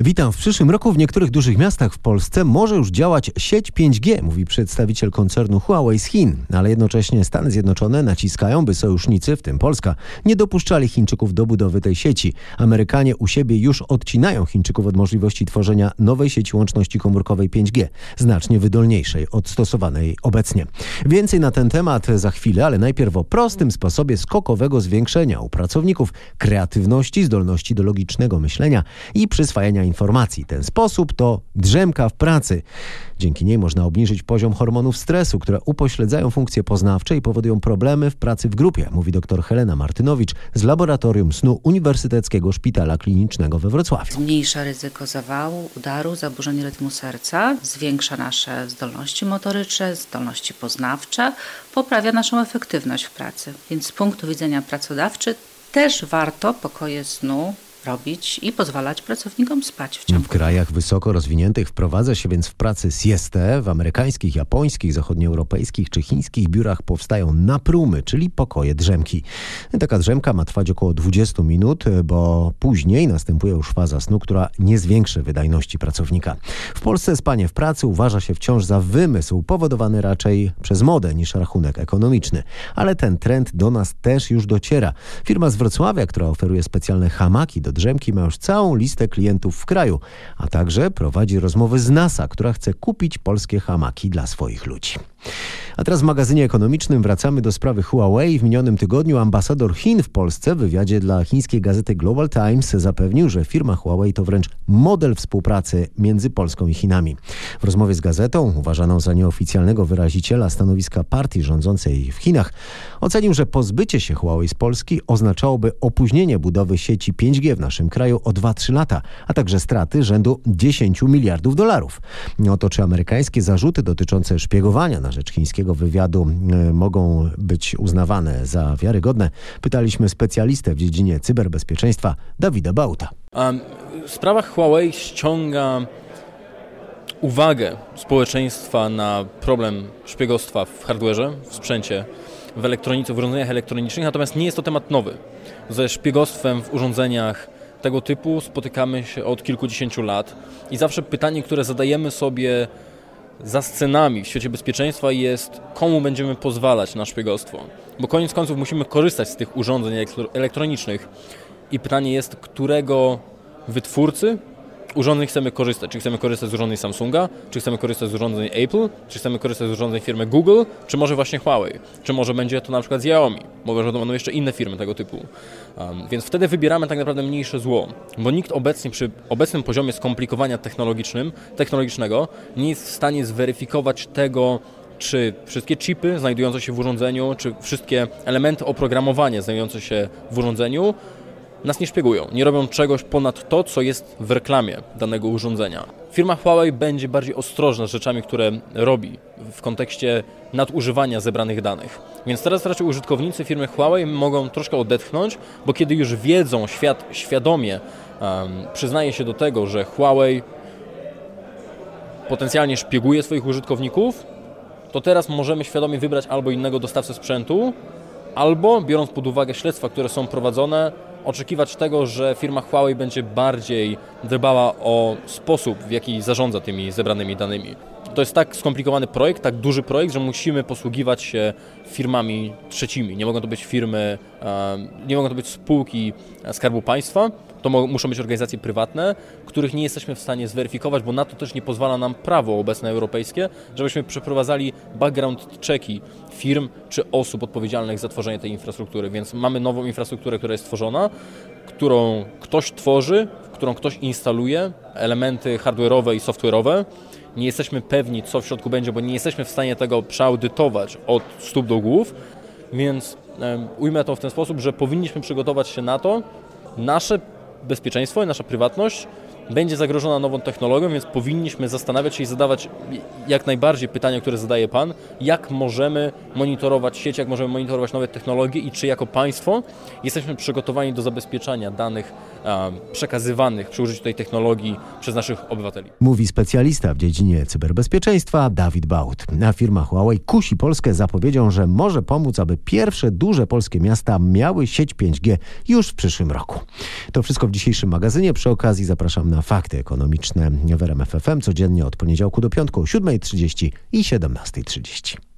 Witam. W przyszłym roku w niektórych dużych miastach w Polsce może już działać sieć 5G, mówi przedstawiciel koncernu Huawei z Chin. Ale jednocześnie Stany Zjednoczone naciskają, by sojusznicy, w tym Polska, nie dopuszczali Chińczyków do budowy tej sieci. Amerykanie u siebie już odcinają Chińczyków od możliwości tworzenia nowej sieci łączności komórkowej 5G, znacznie wydolniejszej od stosowanej obecnie. Więcej na ten temat za chwilę, ale najpierw o prostym sposobie skokowego zwiększenia u pracowników kreatywności, zdolności do logicznego myślenia i przyswajania informacji. Ten sposób to drzemka w pracy. Dzięki niej można obniżyć poziom hormonów stresu, które upośledzają funkcje poznawcze i powodują problemy w pracy w grupie, mówi dr Helena Martynowicz z Laboratorium Snu Uniwersyteckiego Szpitala Klinicznego we Wrocławiu. Zmniejsza ryzyko zawału, udaru, zaburzeń rytmu serca, zwiększa nasze zdolności motoryczne, zdolności poznawcze, poprawia naszą efektywność w pracy. Więc z punktu widzenia pracodawcy też warto pokoje snu robić i pozwalać pracownikom spać w ciągu. W krajach wysoko rozwiniętych wprowadza się więc w pracy siestę. W amerykańskich, japońskich, zachodnioeuropejskich czy chińskich biurach powstają naprumy, czyli pokoje drzemki. Taka drzemka ma trwać około 20 minut, bo później następuje już faza snu, która nie zwiększy wydajności pracownika. W Polsce spanie w pracy uważa się wciąż za wymysł powodowany raczej przez modę niż rachunek ekonomiczny. Ale ten trend do nas też już dociera. Firma z Wrocławia, która oferuje specjalne hamaki do Drzemki ma już całą listę klientów w kraju, a także prowadzi rozmowy z NASA, która chce kupić polskie hamaki dla swoich ludzi. A teraz w magazynie ekonomicznym wracamy do sprawy Huawei. W minionym tygodniu ambasador Chin w Polsce w wywiadzie dla chińskiej gazety Global Times zapewnił, że firma Huawei to wręcz model współpracy między Polską i Chinami. W rozmowie z gazetą, uważaną za nieoficjalnego wyraziciela stanowiska partii rządzącej w Chinach, ocenił, że pozbycie się Huawei z Polski oznaczałoby opóźnienie budowy sieci 5G w naszym kraju o 2-3 lata, a także straty rzędu 10 miliardów dolarów. Oto czy amerykańskie zarzuty dotyczące szpiegowania na rzecz chińskiego wywiadu e, mogą być uznawane za wiarygodne, pytaliśmy specjalistę w dziedzinie cyberbezpieczeństwa Dawida Bauta. Sprawa Huawei ściąga uwagę społeczeństwa na problem szpiegostwa w hardwareze, w sprzęcie, w elektronice, w urządzeniach elektronicznych, natomiast nie jest to temat nowy. Ze szpiegostwem w urządzeniach tego typu spotykamy się od kilkudziesięciu lat i zawsze pytanie, które zadajemy sobie za scenami w świecie bezpieczeństwa jest, komu będziemy pozwalać na szpiegostwo. Bo koniec końców musimy korzystać z tych urządzeń elektronicznych i pytanie jest, którego wytwórcy urządzeń chcemy korzystać. Czy chcemy korzystać z urządzeń Samsunga, czy chcemy korzystać z urządzeń Apple, czy chcemy korzystać z urządzeń firmy Google, czy może właśnie Huawei, czy może będzie to na przykład Xiaomi, może będą jeszcze inne firmy tego typu. Um, więc wtedy wybieramy tak naprawdę mniejsze zło, bo nikt obecnie przy obecnym poziomie skomplikowania technologicznym, technologicznego nie jest w stanie zweryfikować tego, czy wszystkie chipy znajdujące się w urządzeniu, czy wszystkie elementy oprogramowania znajdujące się w urządzeniu nas nie szpiegują, nie robią czegoś ponad to, co jest w reklamie danego urządzenia. Firma Huawei będzie bardziej ostrożna z rzeczami, które robi w kontekście nadużywania zebranych danych. Więc teraz raczej użytkownicy firmy Huawei mogą troszkę odetchnąć, bo kiedy już wiedzą, świat świadomie um, przyznaje się do tego, że Huawei potencjalnie szpieguje swoich użytkowników, to teraz możemy świadomie wybrać albo innego dostawcę sprzętu, albo biorąc pod uwagę śledztwa, które są prowadzone, oczekiwać tego, że firma Huawei będzie bardziej dbała o sposób, w jaki zarządza tymi zebranymi danymi. To jest tak skomplikowany projekt, tak duży projekt, że musimy posługiwać się firmami trzecimi. Nie mogą to być firmy, nie mogą to być spółki Skarbu Państwa, to muszą być organizacje prywatne, których nie jesteśmy w stanie zweryfikować, bo na to też nie pozwala nam prawo obecne europejskie, żebyśmy przeprowadzali background checki firm czy osób odpowiedzialnych za tworzenie tej infrastruktury. Więc mamy nową infrastrukturę, która jest tworzona, którą ktoś tworzy, którą ktoś instaluje, elementy hardware'owe i software'owe. Nie jesteśmy pewni, co w środku będzie, bo nie jesteśmy w stanie tego przeaudytować od stóp do głów, więc ujmę to w ten sposób, że powinniśmy przygotować się na to, nasze bezpieczeństwo i nasza prywatność będzie zagrożona nową technologią, więc powinniśmy zastanawiać się i zadawać jak najbardziej pytania, które zadaje Pan, jak możemy monitorować sieć, jak możemy monitorować nowe technologie i czy jako państwo jesteśmy przygotowani do zabezpieczania danych przekazywanych przy użyciu tej technologii przez naszych obywateli. Mówi specjalista w dziedzinie cyberbezpieczeństwa Dawid Baut. A firma Huawei kusi Polskę zapowiedzią, że może pomóc, aby pierwsze duże polskie miasta miały sieć 5G już w przyszłym roku. To wszystko w dzisiejszym magazynie. Przy okazji zapraszam na na fakty ekonomiczne w RMF FM codziennie od poniedziałku do piątku o 7.30 i 17.30.